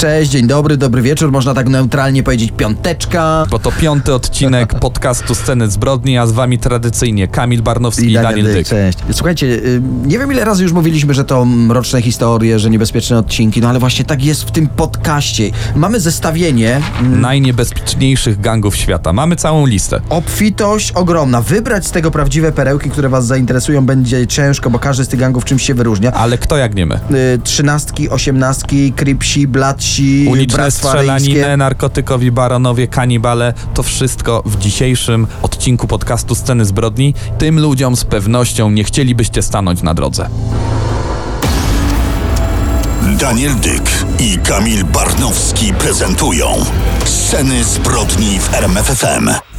Cześć, dzień dobry, dobry wieczór, można tak neutralnie powiedzieć piąteczka. Bo to piąty odcinek podcastu Sceny Zbrodni, a z wami tradycyjnie Kamil Barnowski i, Daniel Dyk. Cześć. Słuchajcie, nie wiem ile razy już mówiliśmy, że to mroczne historie, że niebezpieczne odcinki, no ale właśnie tak jest w tym podcaście. Mamy zestawienie, Najniebezpieczniejszych gangów świata. Mamy całą listę. obfitość ogromna. Wybrać z tego prawdziwe perełki, które was zainteresują będzie ciężko, bo każdy z tych gangów czymś się wyróżnia. Ale kto jak nie my? Y, Trzynastki, osiemnastki, krypsi, blatsi, Uliczne bractwa strzelaniny, narkotykowi baronowie, kanibale, to wszystko w dzisiejszym odcinku podcastu Sceny Zbrodni. Tym ludziom z pewnością nie chcielibyście stanąć na drodze. Daniel Dyk i Kamil Barnowski prezentują Sceny zbrodni w RMFFM.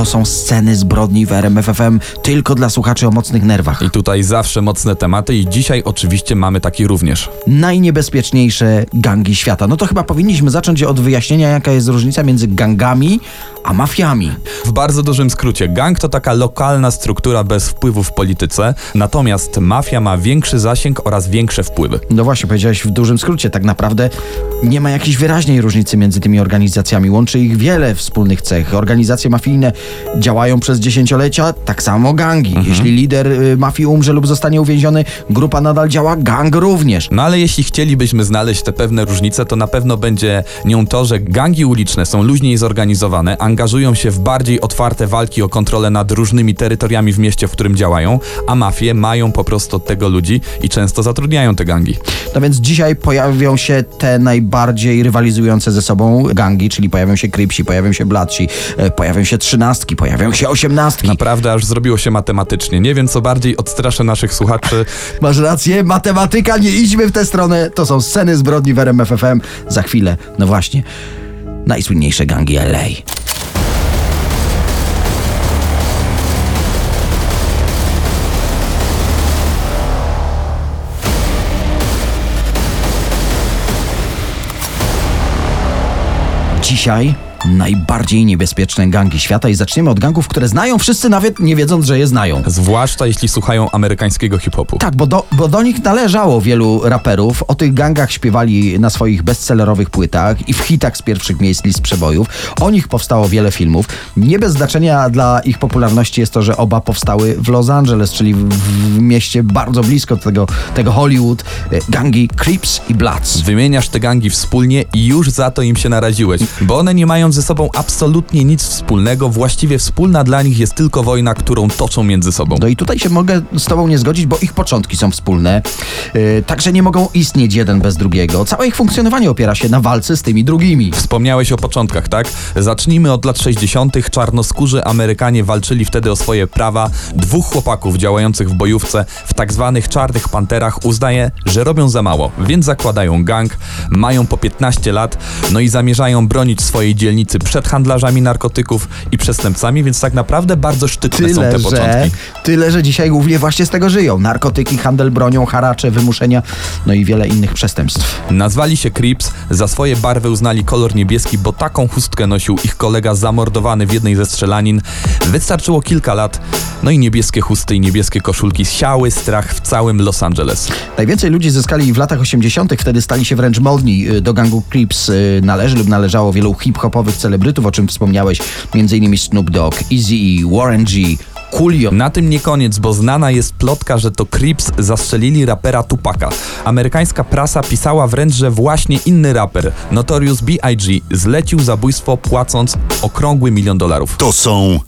To są sceny zbrodni w RMFFM tylko dla słuchaczy o mocnych nerwach. I tutaj zawsze mocne tematy i dzisiaj oczywiście mamy taki również. najniebezpieczniejsze gangi świata. No to chyba powinniśmy zacząć od wyjaśnienia, jaka jest różnica między gangami a mafiami. W bardzo dużym skrócie, gang to taka lokalna struktura bez wpływu w polityce, natomiast mafia ma większy zasięg oraz większe wpływy. No właśnie, powiedziałeś w dużym skrócie. Tak naprawdę nie ma jakiejś wyraźnej różnicy między tymi organizacjami. Łączy ich wiele wspólnych cech. Organizacje mafijne działają przez dziesięciolecia, tak samo gangi. Jeśli lider y, mafii umrze lub zostanie uwięziony, grupa nadal działa, gang również. No ale jeśli chcielibyśmy znaleźć te pewne różnice, to na pewno będzie nią to, że gangi uliczne są luźniej zorganizowane, angażują się w bardziej otwarte walki o kontrolę nad różnymi terytoriami w mieście, w którym działają, a mafie mają po prostu od tego ludzi i często zatrudniają te gangi. No więc dzisiaj pojawią się te najbardziej rywalizujące ze sobą gangi, czyli pojawią się Krypsi, pojawią się Blatsi, e, pojawią się trzynastki, pojawią się osiemnastki. Naprawdę aż zrobiło się matematycznie. Nie wiem, co bardziej odstraszę naszych słuchaczy. Masz rację, matematyka, nie idźmy w tę stronę. To są sceny zbrodni w RMFFM. Za chwilę, no właśnie, najsłynniejsze gangi LA. Dzisiaj najbardziej niebezpieczne gangi świata i zaczniemy od gangów, które znają wszyscy nawet nie wiedząc, że je znają. Zwłaszcza jeśli słuchają amerykańskiego hip-hopu. Tak, bo do, bo do nich należało wielu raperów. O tych gangach śpiewali na swoich bestsellerowych płytach i w hitach z pierwszych miejsc list przebojów. O nich powstało wiele filmów. Nie bez znaczenia dla ich popularności jest to, że oba powstały w Los Angeles, czyli w, mieście bardzo blisko tego, tego Hollywood. E, Gangi Crips i Bloods. Wymieniasz te gangi wspólnie i już za to im się naraziłeś, bo one nie mają ze sobą absolutnie nic wspólnego. Właściwie wspólna dla nich jest tylko wojna, którą toczą między sobą. No i tutaj się mogę z tobą nie zgodzić, bo ich początki są wspólne. Yy, także nie mogą istnieć jeden bez drugiego. Całe ich funkcjonowanie opiera się na walce z tymi drugimi. Wspomniałeś o początkach, tak? Zacznijmy od lat 60. Czarnoskórzy Amerykanie walczyli wtedy o swoje prawa. Dwóch chłopaków działających w bojówce w tak zwanych czarnych panterach uznaje, że robią za mało, więc zakładają gang, mają po 15 lat, no i zamierzają bronić swojej dzielnicy przed handlarzami narkotyków i przestępcami, więc tak naprawdę bardzo szczytne są Tyle te że, początki. tyle, że dzisiaj głównie właśnie z tego żyją. Narkotyki, handel bronią, haracze, wymuszenia, no i wiele innych przestępstw. Nazwali się Crips, za swoje barwy uznali kolor niebieski, bo taką chustkę nosił ich kolega zamordowany w jednej ze strzelanin. Wystarczyło kilka lat, no i niebieskie chusty i niebieskie koszulki siały strach w całym Los Angeles. Najwięcej ludzi zyskali w latach 80., wtedy stali się wręcz modni. Y, Do gangu Crips y, należy lub należało wielu hip-hopowych celebrytów, o czym wspomniałeś, m.in. Snoop Dogg, Eazy-E, Warren G., Coolio. Na tym nie koniec, bo znana jest plotka, że to Crips zastrzelili rapera Tupaka. Amerykańska prasa pisała wręcz, że właśnie inny raper, Notorious B.I.G., zlecił zabójstwo płacąc okrągły milion dolarów. To są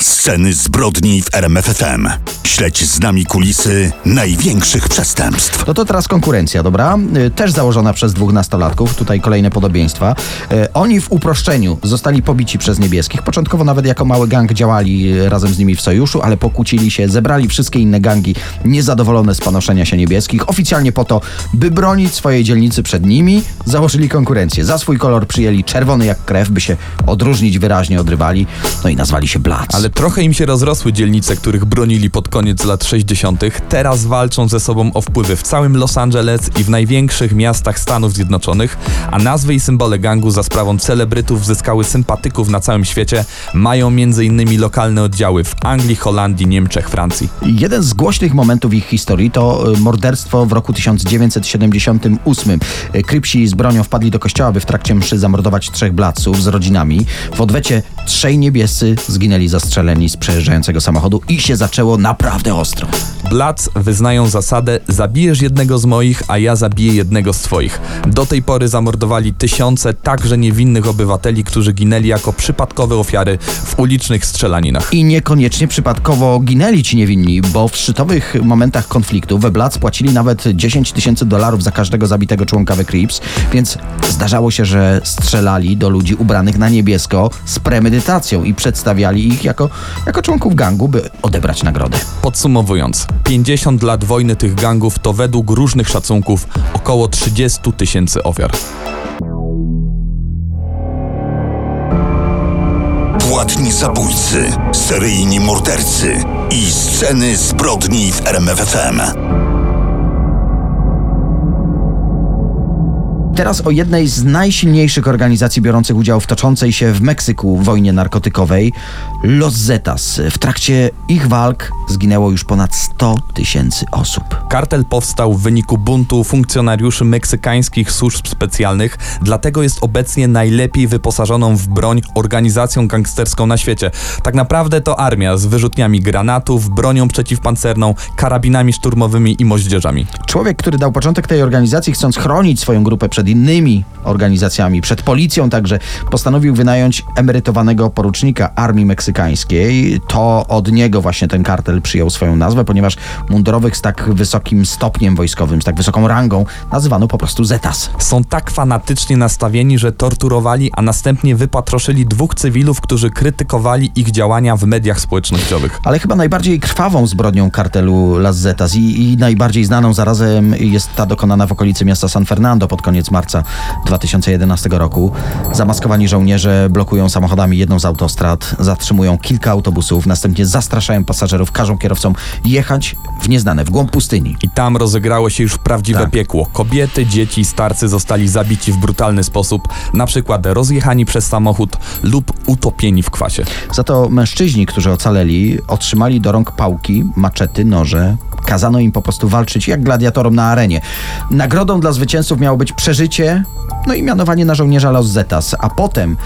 Sceny zbrodni w RMFFM. Śledź z nami kulisy największych przestępstw. No to teraz konkurencja, dobra? Y, Też założona przez dwóch nastolatków, tutaj kolejne podobieństwa. Y, Oni w uproszczeniu zostali pobici przez niebieskich. Początkowo nawet jako mały gang działali y, razem z nimi w sojuszu, ale pokłócili się, zebrali wszystkie inne gangi niezadowolone z panoszenia się niebieskich. Oficjalnie po to, by bronić swojej dzielnicy przed nimi, założyli konkurencję. Za swój kolor przyjęli czerwony jak krew, by się odróżnić wyraźnie od rywali, no i nazwali się Bloods. Ale trochę im się rozrosły dzielnice, których bronili pod koniec lat 60. Teraz walczą ze sobą o wpływy w całym Los Angeles i w największych miastach Stanów Zjednoczonych, a nazwy i symbole gangu za sprawą celebrytów zyskały sympatyków na całym świecie. Mają m.in. lokalne oddziały w Anglii, Holandii, Niemczech, Francji. Jeden z głośnych momentów ich historii to y, morderstwo w roku 1978. Y, Krypsi z bronią wpadli do kościoła, by w trakcie mszy zamordować trzech bladców z rodzinami. W odwecie trzej niebiescy zginęli zastrzeleni z przejeżdżającego samochodu i się zaczęło naprawdę ostro. Bloods wyznają zasadę zabijesz jednego z moich, a ja zabiję jednego z twoich. Do tej pory zamordowali tysiące także niewinnych obywateli, którzy ginęli jako przypadkowe ofiary w ulicznych strzelaninach. I niekoniecznie przypadkowo ginęli ci niewinni, bo w szczytowych momentach konfliktu we Bloods płacili nawet 10 tysięcy dolarów za każdego zabitego członka The Crips, więc zdarzało się, że strzelali do ludzi ubranych na niebiesko z premedytacją i przedstawiali ich jako, jako członków gangu, by odebrać nagrodę. Podsumowując, 50 lat wojny tych gangów to według różnych szacunków około 30 tysięcy ofiar. Płatni zabójcy, seryjni mordercy i sceny zbrodni w RMFFM. Teraz o jednej z najsilniejszych organizacji biorących udział w toczącej się w Meksyku wojnie narkotykowej Los Zetas. W trakcie ich walk zginęło już ponad 100 tysięcy osób. Kartel powstał w wyniku buntu funkcjonariuszy meksykańskich służb specjalnych, dlatego jest obecnie najlepiej wyposażoną w broń organizacją gangsterską na świecie. Tak naprawdę to armia z wyrzutniami granatów, bronią przeciwpancerną, karabinami szturmowymi i moździerzami. Człowiek, który dał początek tej organizacji, chcąc chronić swoją grupę przed innymi organizacjami, przed policją także, postanowił wynająć emerytowanego porucznika armii meksykańskiej. To od niego właśnie ten kartel przyjął swoją nazwę, ponieważ mundurowych z tak wysokim stopniem wojskowym, z tak wysoką rangą, nazywano po prostu Zetas. Są tak fanatycznie nastawieni, że torturowali, a następnie wypatroszyli dwóch cywilów, którzy krytykowali ich działania w mediach społecznościowych. Ale chyba najbardziej krwawą zbrodnią kartelu Las Zetas i, i najbardziej znaną zarazem jest ta dokonana w okolicy miasta San Fernando pod koniec marca 2011 roku. Zamaskowani żołnierze blokują samochodami jedną z autostrad, zatrzymują kilka autobusów, następnie zastraszają pasażerów, każą kierowcom jechać w nieznane, w głąb pustyni. I tam rozegrało się już prawdziwe Tak. piekło. Kobiety, dzieci starcy zostali zabici w brutalny sposób, na przykład rozjechani przez samochód lub utopieni w kwasie. Za to mężczyźni, którzy ocaleli, otrzymali do rąk pałki, maczety, noże. Kazano im po prostu walczyć jak gladiatorom na arenie. Nagrodą dla zwycięzców miało być przeżycie, no i mianowanie na żołnierza Los Zetas. A potem,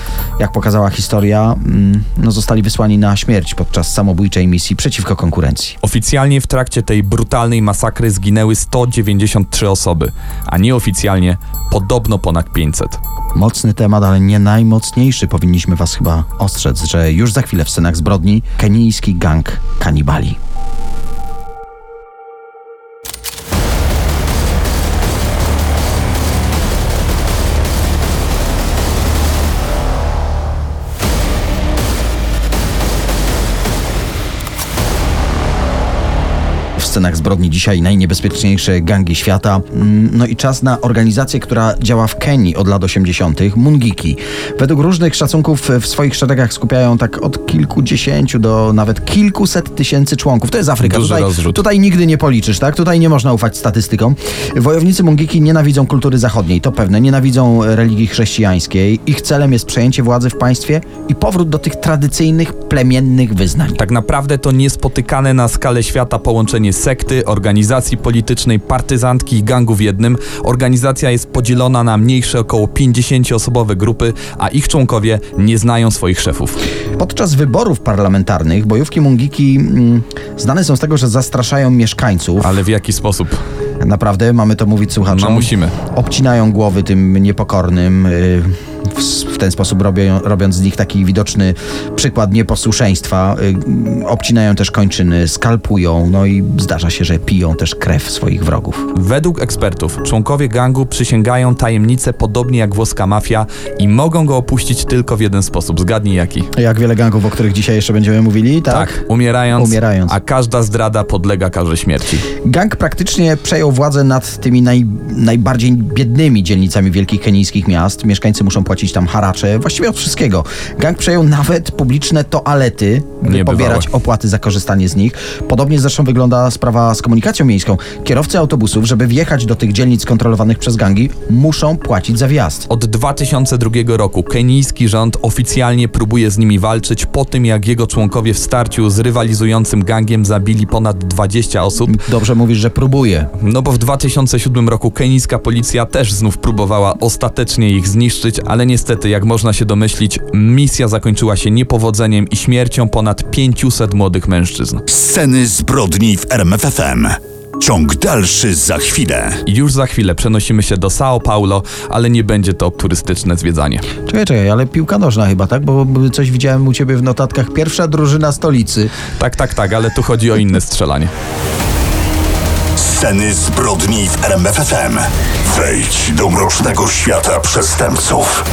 jak pokazała historia, mm, no zostali wysłani na śmierć podczas samobójczej misji przeciwko konkurencji. Oficjalnie w trakcie tej brutalnej masakry zginęły 193 osoby, a nieoficjalnie podobno ponad 500. Mocny temat, ale nie najmocniejszy. Powinniśmy was chyba ostrzec, że już za chwilę w scenach zbrodni kenijski gang kanibali. Scenach zbrodni dzisiaj najniebezpieczniejsze gangi świata. Mm, No i czas na organizację, która działa w Kenii od lat 80., Mungiki. Według różnych szacunków w swoich szeregach skupiają tak od kilkudziesięciu do nawet kilkuset tysięcy członków. To jest Afryka. Duży Tutaj, rozrzut. tutaj nigdy nie policzysz, tak? Tutaj nie można ufać statystykom. Wojownicy Mungiki nienawidzą kultury zachodniej, to pewne. Nienawidzą religii chrześcijańskiej. Ich celem jest przejęcie władzy w państwie i powrót do tych tradycyjnych, plemiennych wyznań. Tak naprawdę to niespotykane na skalę świata połączenie sekty, organizacji politycznej, partyzantki i gangu w jednym. Organizacja jest podzielona na mniejsze około 50-osobowe grupy, a ich członkowie nie znają swoich szefów. Podczas wyborów parlamentarnych bojówki Mungiki mm, znane są z tego, że zastraszają mieszkańców. Ale w jaki sposób? Naprawdę, mamy to mówić słuchaczom. No musimy. Obcinają głowy tym niepokornym. y, W, ten sposób robią, robiąc z nich taki widoczny przykład nieposłuszeństwa. Y, Obcinają też kończyny, skalpują, no i zdarza się, że piją też krew swoich wrogów. Według ekspertów, członkowie gangu przysięgają tajemnice podobnie jak włoska mafia i mogą go opuścić tylko w jeden sposób. Zgadnij jaki. Jak wiele gangów, o których dzisiaj jeszcze będziemy mówili, tak? Tak, umierając, Umierając. a każda zdrada podlega karze śmierci. Gang praktycznie przejął władzę nad tymi naj, najbardziej biednymi dzielnicami wielkich kenijskich miast. Mieszkańcy muszą płacić tam haracze, właściwie od wszystkiego. Gang przejął nawet publiczne toalety, by Niebywałe. pobierać opłaty za korzystanie z nich. Podobnie zresztą wygląda sprawa z komunikacją miejską. Kierowcy autobusów, żeby wjechać do tych dzielnic kontrolowanych przez gangi, muszą płacić za wjazd. Od 2002 roku kenijski rząd oficjalnie próbuje z nimi walczyć po tym, jak jego członkowie w starciu z rywalizującym gangiem zabili ponad 20 osób. Dobrze mówisz, że próbuje. No bo w 2007 roku kenijska policja też znów próbowała ostatecznie ich zniszczyć, ale niestety, jak można się domyślić, misja zakończyła się niepowodzeniem i śmiercią ponad 500 młodych mężczyzn. Sceny zbrodni w RMFFM. Ciąg dalszy za chwilę. Już za chwilę przenosimy się do São Paulo, ale nie będzie to turystyczne zwiedzanie. Czekaj, czekaj, ale piłka nożna chyba, tak? Bo coś widziałem u ciebie w notatkach. Pierwsza drużyna stolicy. Tak, tak, tak, ale tu chodzi o inne strzelanie. Sceny zbrodni w RMFFM. Wejdź do mrocznego świata przestępców.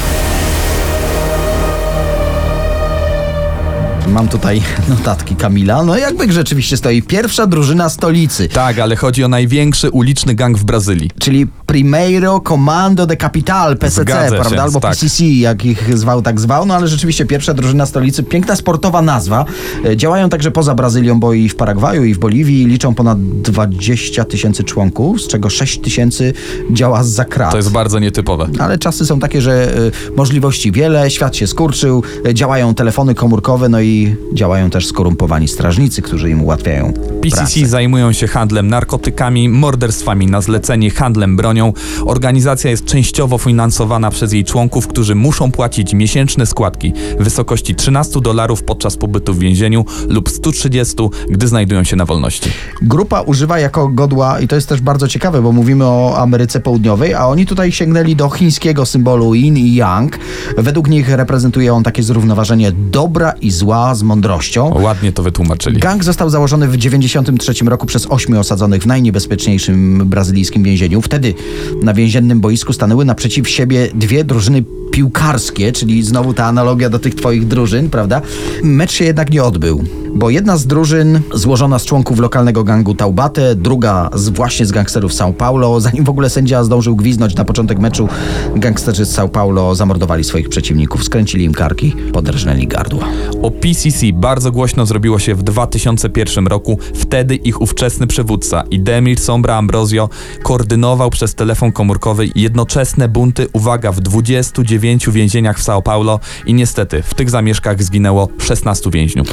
Mam tutaj notatki Kamila. No jakby rzeczywiście stoi pierwsza drużyna stolicy. Tak, ale chodzi o największy uliczny gang w Brazylii. Czyli Primeiro Comando de Capital, PCC, Zgadza się, prawda? Albo tak. PCC, jak ich zwał, tak zwał. No ale rzeczywiście pierwsza drużyna stolicy. Piękna sportowa nazwa. E, Działają także poza Brazylią, bo i w Paragwaju, i w Boliwii. Liczą ponad 20 tysięcy członków, z czego 6 tysięcy działa z zakrat. To jest bardzo nietypowe. Ale czasy są takie, że y, możliwości wiele, świat się skurczył, y, działają telefony komórkowe, no i działają też skorumpowani strażnicy, którzy im ułatwiają PCC pracę. zajmują się handlem narkotykami, morderstwami na zlecenie, handlem bronią. Organizacja jest częściowo finansowana przez jej członków, którzy muszą płacić miesięczne składki w wysokości 13 dolarów podczas pobytu w więzieniu lub 130, gdy znajdują się na wolności. Grupa używa jako godła, i to jest też bardzo ciekawe, bo mówimy o Ameryce Południowej, a oni tutaj sięgnęli do chińskiego symbolu yin i yang. Według nich reprezentuje on takie zrównoważenie dobra i zła z mądrością. Ładnie to wytłumaczyli. Gang został założony w 1993 roku przez ośmiu osadzonych w najniebezpieczniejszym brazylijskim więzieniu. Wtedy na więziennym boisku stanęły naprzeciw siebie dwie drużyny piłkarskie, czyli znowu ta analogia do tych twoich drużyn, prawda? Mecz się jednak nie odbył, bo jedna z drużyn złożona z członków lokalnego gangu Taubate, druga z właśnie z gangsterów São Paulo. Zanim w ogóle sędzia zdążył gwiznąć na początek meczu, gangsterzy z São Paulo zamordowali swoich przeciwników, skręcili im karki, podrżnęli gardła. O PCC bardzo głośno zrobiło się w 2001 roku. Wtedy ich ówczesny przywódca Idemir Sombra Ambrosio koordynował przez telefon komórkowy jednoczesne bunty, uwaga, w 29 więzieniach w São Paulo i niestety w tych zamieszkach zginęło 16 więźniów.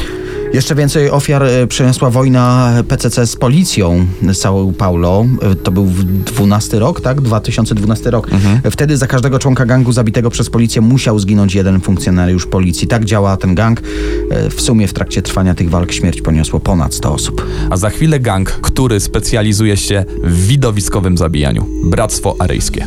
Jeszcze więcej ofiar e, przyniosła wojna PCC z policją São Paulo. E, To był w 12 rok, tak? 2012 rok. Wtedy za każdego członka gangu zabitego przez policję musiał zginąć jeden funkcjonariusz policji. Tak działa ten gang. E, W sumie w trakcie trwania tych walk śmierć poniosło ponad 100 osób. A za chwilę gang, który specjalizuje się w widowiskowym zabijaniu. Bractwo Aryjskie.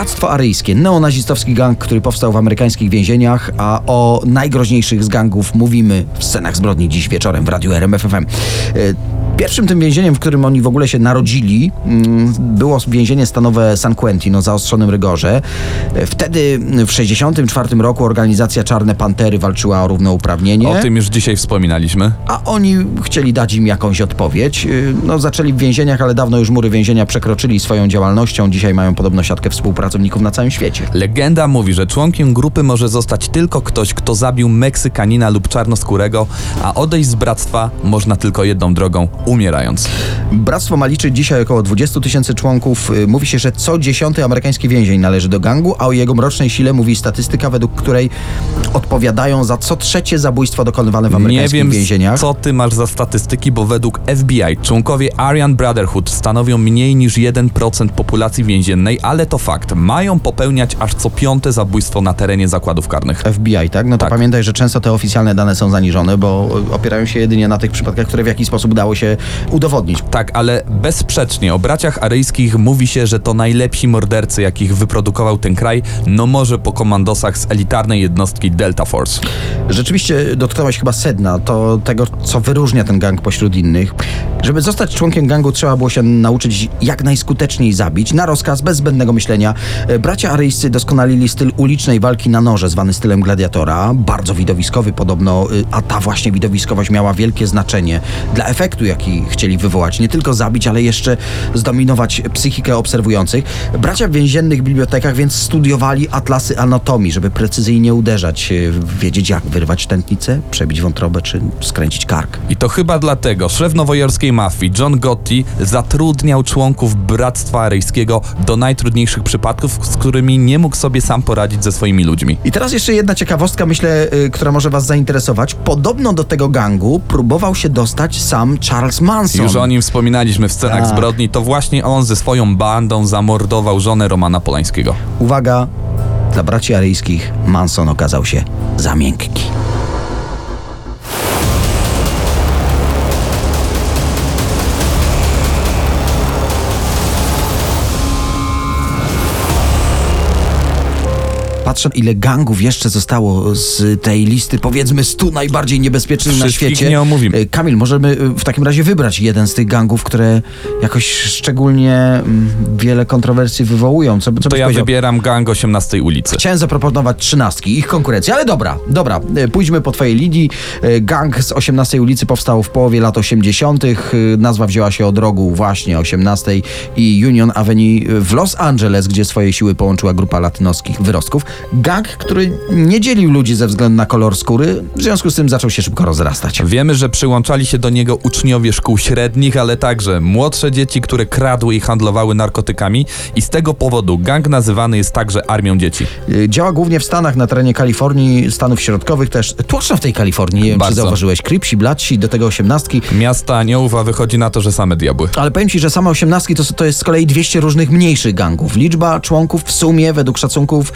Bractwo Aryjskie, neonazistowski gang, który powstał w amerykańskich więzieniach, a o najgroźniejszych z gangów mówimy w scenach zbrodni dziś wieczorem w radiu RMFFM. E, Pierwszym tym więzieniem, w którym oni w ogóle się narodzili, mm, było więzienie stanowe San Quentin o zaostrzonym rygorze. E, Wtedy w 1964 roku organizacja Czarne Pantery walczyła o równouprawnienie. O tym już dzisiaj wspominaliśmy. A oni chcieli dać im jakąś odpowiedź. Yy, No, zaczęli w więzieniach, ale dawno już mury więzienia przekroczyli swoją działalnością. Dzisiaj mają podobno siatkę współpracowników na całym świecie. Legenda mówi, że członkiem grupy może zostać tylko ktoś, kto zabił Meksykanina lub czarnoskórego, a odejść z bractwa można tylko jedną drogą umierając. Bractwo ma liczyć dzisiaj około 20 tysięcy członków. Yy, Mówi się, że co dziesiąty amerykański więzień należy do gangu, a o jego mrocznej sile mówi statystyka, według której odpowiadają za co trzecie zabójstwo dokonywane w Nie amerykańskich wiem, więzieniach. co ty masz za statystyki, bo według FBI członkowie Aryan Brotherhood stanowią mniej niż 1% populacji więziennej, ale to fakt. Mają popełniać aż co piąte zabójstwo na terenie zakładów karnych. FBI, tak? No to Tak. pamiętaj, że często te oficjalne dane są zaniżone, bo y, opierają się jedynie na tych przypadkach, które w jakiś sposób udało się udowodnić. Tak, ale bezsprzecznie o braciach aryjskich mówi się, że to najlepsi mordercy, jakich wyprodukował ten kraj, no może po komandosach z elitarnej jednostki Delta Force. Rzeczywiście dotknąłeś chyba sedna, to tego, co wyróżnia ten gang pośród innych. Żeby zostać członkiem gangu, trzeba było się nauczyć jak najskuteczniej zabić, na rozkaz, bez zbędnego myślenia. E, Bracia aryjscy doskonalili styl ulicznej walki na noże, zwany stylem gladiatora. Bardzo widowiskowy podobno, y, a ta właśnie widowiskowość miała wielkie znaczenie dla efektu, jaki chcieli wywołać. Nie tylko zabić, ale jeszcze zdominować psychikę obserwujących. Bracia w więziennych bibliotekach więc studiowali atlasy anatomii, żeby precyzyjnie uderzać, y, wiedzieć jak wyrwać tętnicę, przebić wątrobę czy skręcić kark. I to chyba dlatego szef mafii John Gotti zatrudniał członków Bractwa Aryjskiego do najtrudniejszych przypadków, z którymi nie mógł sobie sam poradzić ze swoimi ludźmi. I teraz jeszcze jedna ciekawostka, myślę, y, która może Was zainteresować. Podobno do tego gangu próbował się dostać sam Charles Manson. Już o nim wspominaliśmy w scenach Tak. zbrodni, to właśnie on ze swoją bandą zamordował żonę Romana Polańskiego. Uwaga, dla braci aryjskich Manson okazał się za miękki. Patrzę, ile gangów jeszcze zostało z tej listy, powiedzmy, 100 najbardziej niebezpiecznych na świecie. nie omówimy. E, Kamil, możemy e, w takim razie wybrać jeden z tych gangów, które jakoś szczególnie mm, wiele kontrowersji wywołują. Co, co To ja powiedział? wybieram gang 18 ulicy. Chciałem zaproponować trzynastki, ich konkurencję, ale dobra, dobra, e, pójdźmy po twojej linii. Gang z 18 ulicy powstał w połowie lat 80. E, Nazwa wzięła się od rogu właśnie 18 i Union Avenue w Los Angeles, gdzie swoje siły połączyła grupa latynoskich wyrostków. Gang, który nie dzielił ludzi ze względu na kolor skóry, w związku z tym zaczął się szybko rozrastać. Wiemy, że przyłączali się do niego uczniowie szkół średnich, ale także młodsze dzieci, które kradły i handlowały narkotykami i z tego powodu gang nazywany jest także armią dzieci. E, Działa głównie w Stanach, na terenie Kalifornii, Stanów Środkowych też. Tłoczno w tej Kalifornii, nie wiem czy zauważyłeś, Kripsi, Blatsi, do tego osiemnastki. Miasta aniołów, a wychodzi na to, że same diabły. Ale powiem ci, że same osiemnastki to, to jest z kolei 200 różnych mniejszych gangów. Liczba członków w sumie, według szacunków,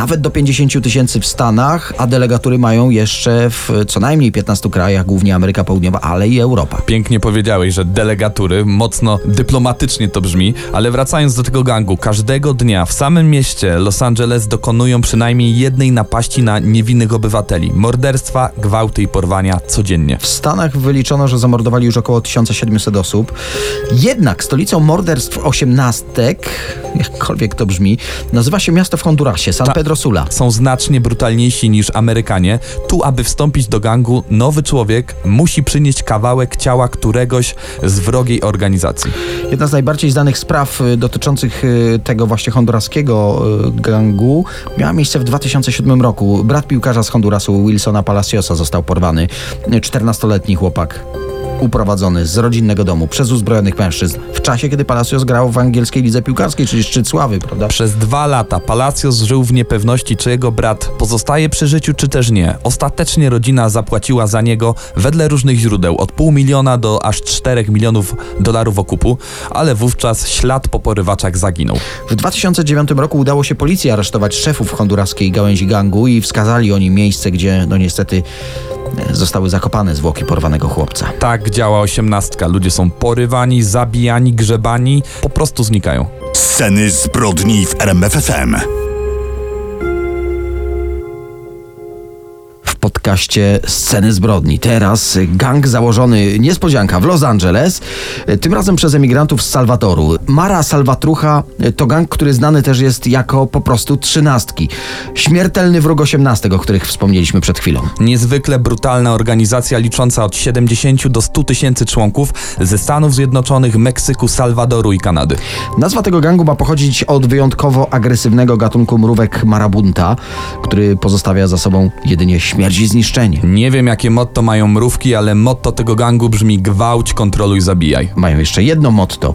nawet do 50 tysięcy w Stanach, a delegatury mają jeszcze w co najmniej 15 krajach, głównie Ameryka Południowa, ale i Europa. Pięknie powiedziałeś, że delegatury, mocno dyplomatycznie to brzmi, ale wracając do tego gangu, każdego dnia w samym mieście Los Angeles dokonują przynajmniej jednej napaści na niewinnych obywateli. Morderstwa, gwałty i porwania codziennie. W Stanach wyliczono, że zamordowali już około 1700 osób. Jednak stolicą morderstw osiemnastek, jakkolwiek to brzmi, nazywa się miasto w Hondurasie, San Ta- Pedro Sula. Są znacznie brutalniejsi niż Amerykanie. Tu, aby wstąpić do gangu, nowy człowiek musi przynieść kawałek ciała któregoś z wrogiej organizacji. Jedna z najbardziej znanych spraw y, dotyczących y, tego właśnie honduraskiego y, gangu miała miejsce w 2007 roku. Brat piłkarza z Hondurasu, Wilsona Palaciosa, został porwany. Y, 14-letni chłopak uprowadzony z rodzinnego domu przez uzbrojonych mężczyzn w czasie, kiedy Palacios grał w angielskiej lidze piłkarskiej, czyli szczyt sławy, prawda? Przez dwa lata Palacios żył w niepewności, czy jego brat pozostaje przy życiu, czy też nie. Ostatecznie rodzina zapłaciła za niego wedle różnych źródeł od pół miliona do aż 4 milionów dolarów okupu, ale wówczas ślad po porywaczach zaginął. W 2009 roku udało się policji aresztować szefów honduraskiej gałęzi gangu i wskazali oni miejsce, gdzie no niestety zostały zakopane zwłoki porwanego chłopca. Tak działa osiemnastka. Ludzie są porywani, zabijani, grzebani, po prostu znikają. Sceny zbrodni w RMFFM. Podcaście Sceny Zbrodni. Teraz gang założony, niespodzianka, w Los Angeles, tym razem przez emigrantów z Salwadoru. Mara Salvatrucha to gang, który znany też jest jako po prostu trzynastki. Śmiertelny wróg osiemnastek, o których wspomnieliśmy przed chwilą. Niezwykle brutalna organizacja licząca od 70 do 100 tysięcy członków ze Stanów Zjednoczonych, Meksyku, Salwadoru i Kanady. Nazwa tego gangu ma pochodzić od wyjątkowo agresywnego gatunku mrówek marabunta, który pozostawia za sobą jedynie śmierć i zniszczenie. Nie wiem jakie motto mają mrówki, ale motto tego gangu brzmi gwałć, kontroluj, zabijaj. Mają jeszcze jedno motto.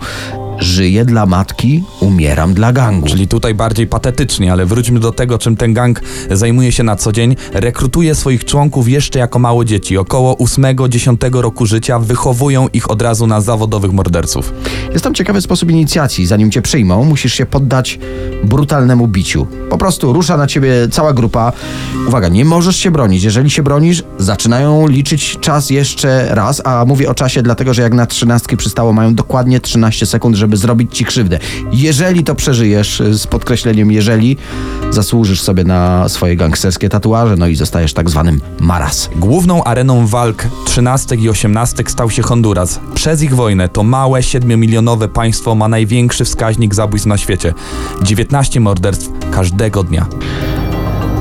Żyję dla matki, umieram dla gangu. Czyli tutaj bardziej patetycznie, ale wróćmy do tego, czym ten gang zajmuje się na co dzień. Rekrutuje swoich członków jeszcze jako małe dzieci, około 8-10 roku życia, wychowują ich od razu na zawodowych morderców. Jest tam ciekawy sposób inicjacji. Zanim cię przyjmą, musisz się poddać brutalnemu biciu. Po prostu rusza na ciebie cała grupa. Uwaga, nie możesz się bronić. Jeżeli się bronisz, zaczynają liczyć czas jeszcze raz, a mówię o czasie dlatego, że jak na trzynastki przystało, mają dokładnie 13 sekund, żeby żeby zrobić ci krzywdę. Jeżeli to przeżyjesz, y, z podkreśleniem jeżeli, zasłużysz sobie na swoje gangsterskie tatuaże, no i zostajesz tak zwanym maras. Główną areną walk 13 i 18 stał się Honduras. Przez ich wojnę to małe, 7-milionowe państwo ma największy wskaźnik zabójstw na świecie. 19 morderstw każdego dnia.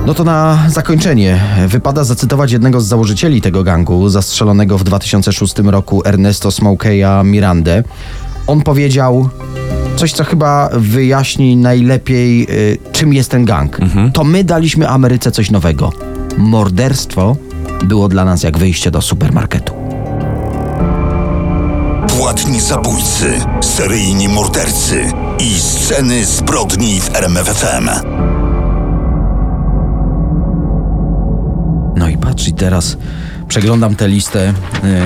No to na zakończenie wypada zacytować jednego z założycieli tego gangu, zastrzelonego w 2006 roku Ernesto Smokeya Mirandę. On powiedział coś, co chyba wyjaśni najlepiej, y, czym jest ten gang. To my daliśmy Ameryce coś nowego. Morderstwo było dla nas jak wyjście do supermarketu. Płatni zabójcy, seryjni mordercy i sceny zbrodni w RMFFM. No i patrz, i teraz przeglądam tę listę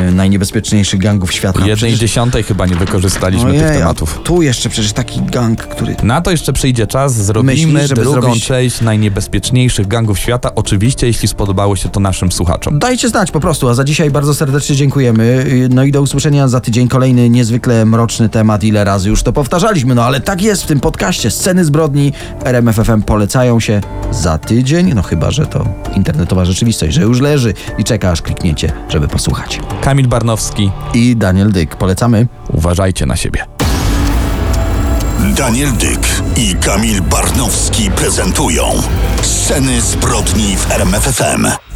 y, najniebezpieczniejszych gangów świata. Jednej Przecież- dziesiątej chyba nie wykorzystaliśmy tych Ojej, a tematów. tu jeszcze przecież taki gang, który Na to jeszcze przyjdzie czas, zrobimy Myślisz, drugą zrobić- część najniebezpieczniejszych gangów świata. Oczywiście, jeśli spodobało się to naszym słuchaczom. Dajcie znać po prostu, a za dzisiaj bardzo serdecznie dziękujemy. No i do usłyszenia za tydzień. Kolejny niezwykle mroczny temat. Ile razy już to powtarzaliśmy, no ale tak jest w tym podcaście. Sceny zbrodni RMFFM polecają się za tydzień, no chyba, że to internetowa rzeczywistość, że już leży i czeka aż klikniecie, żeby posłuchać. Kamil Barnowski, I Daniel Dyk, polecamy. uważajcie na siebie. Daniel Dyk i Kamil Barnowski prezentują Sceny zbrodni w RMFFM.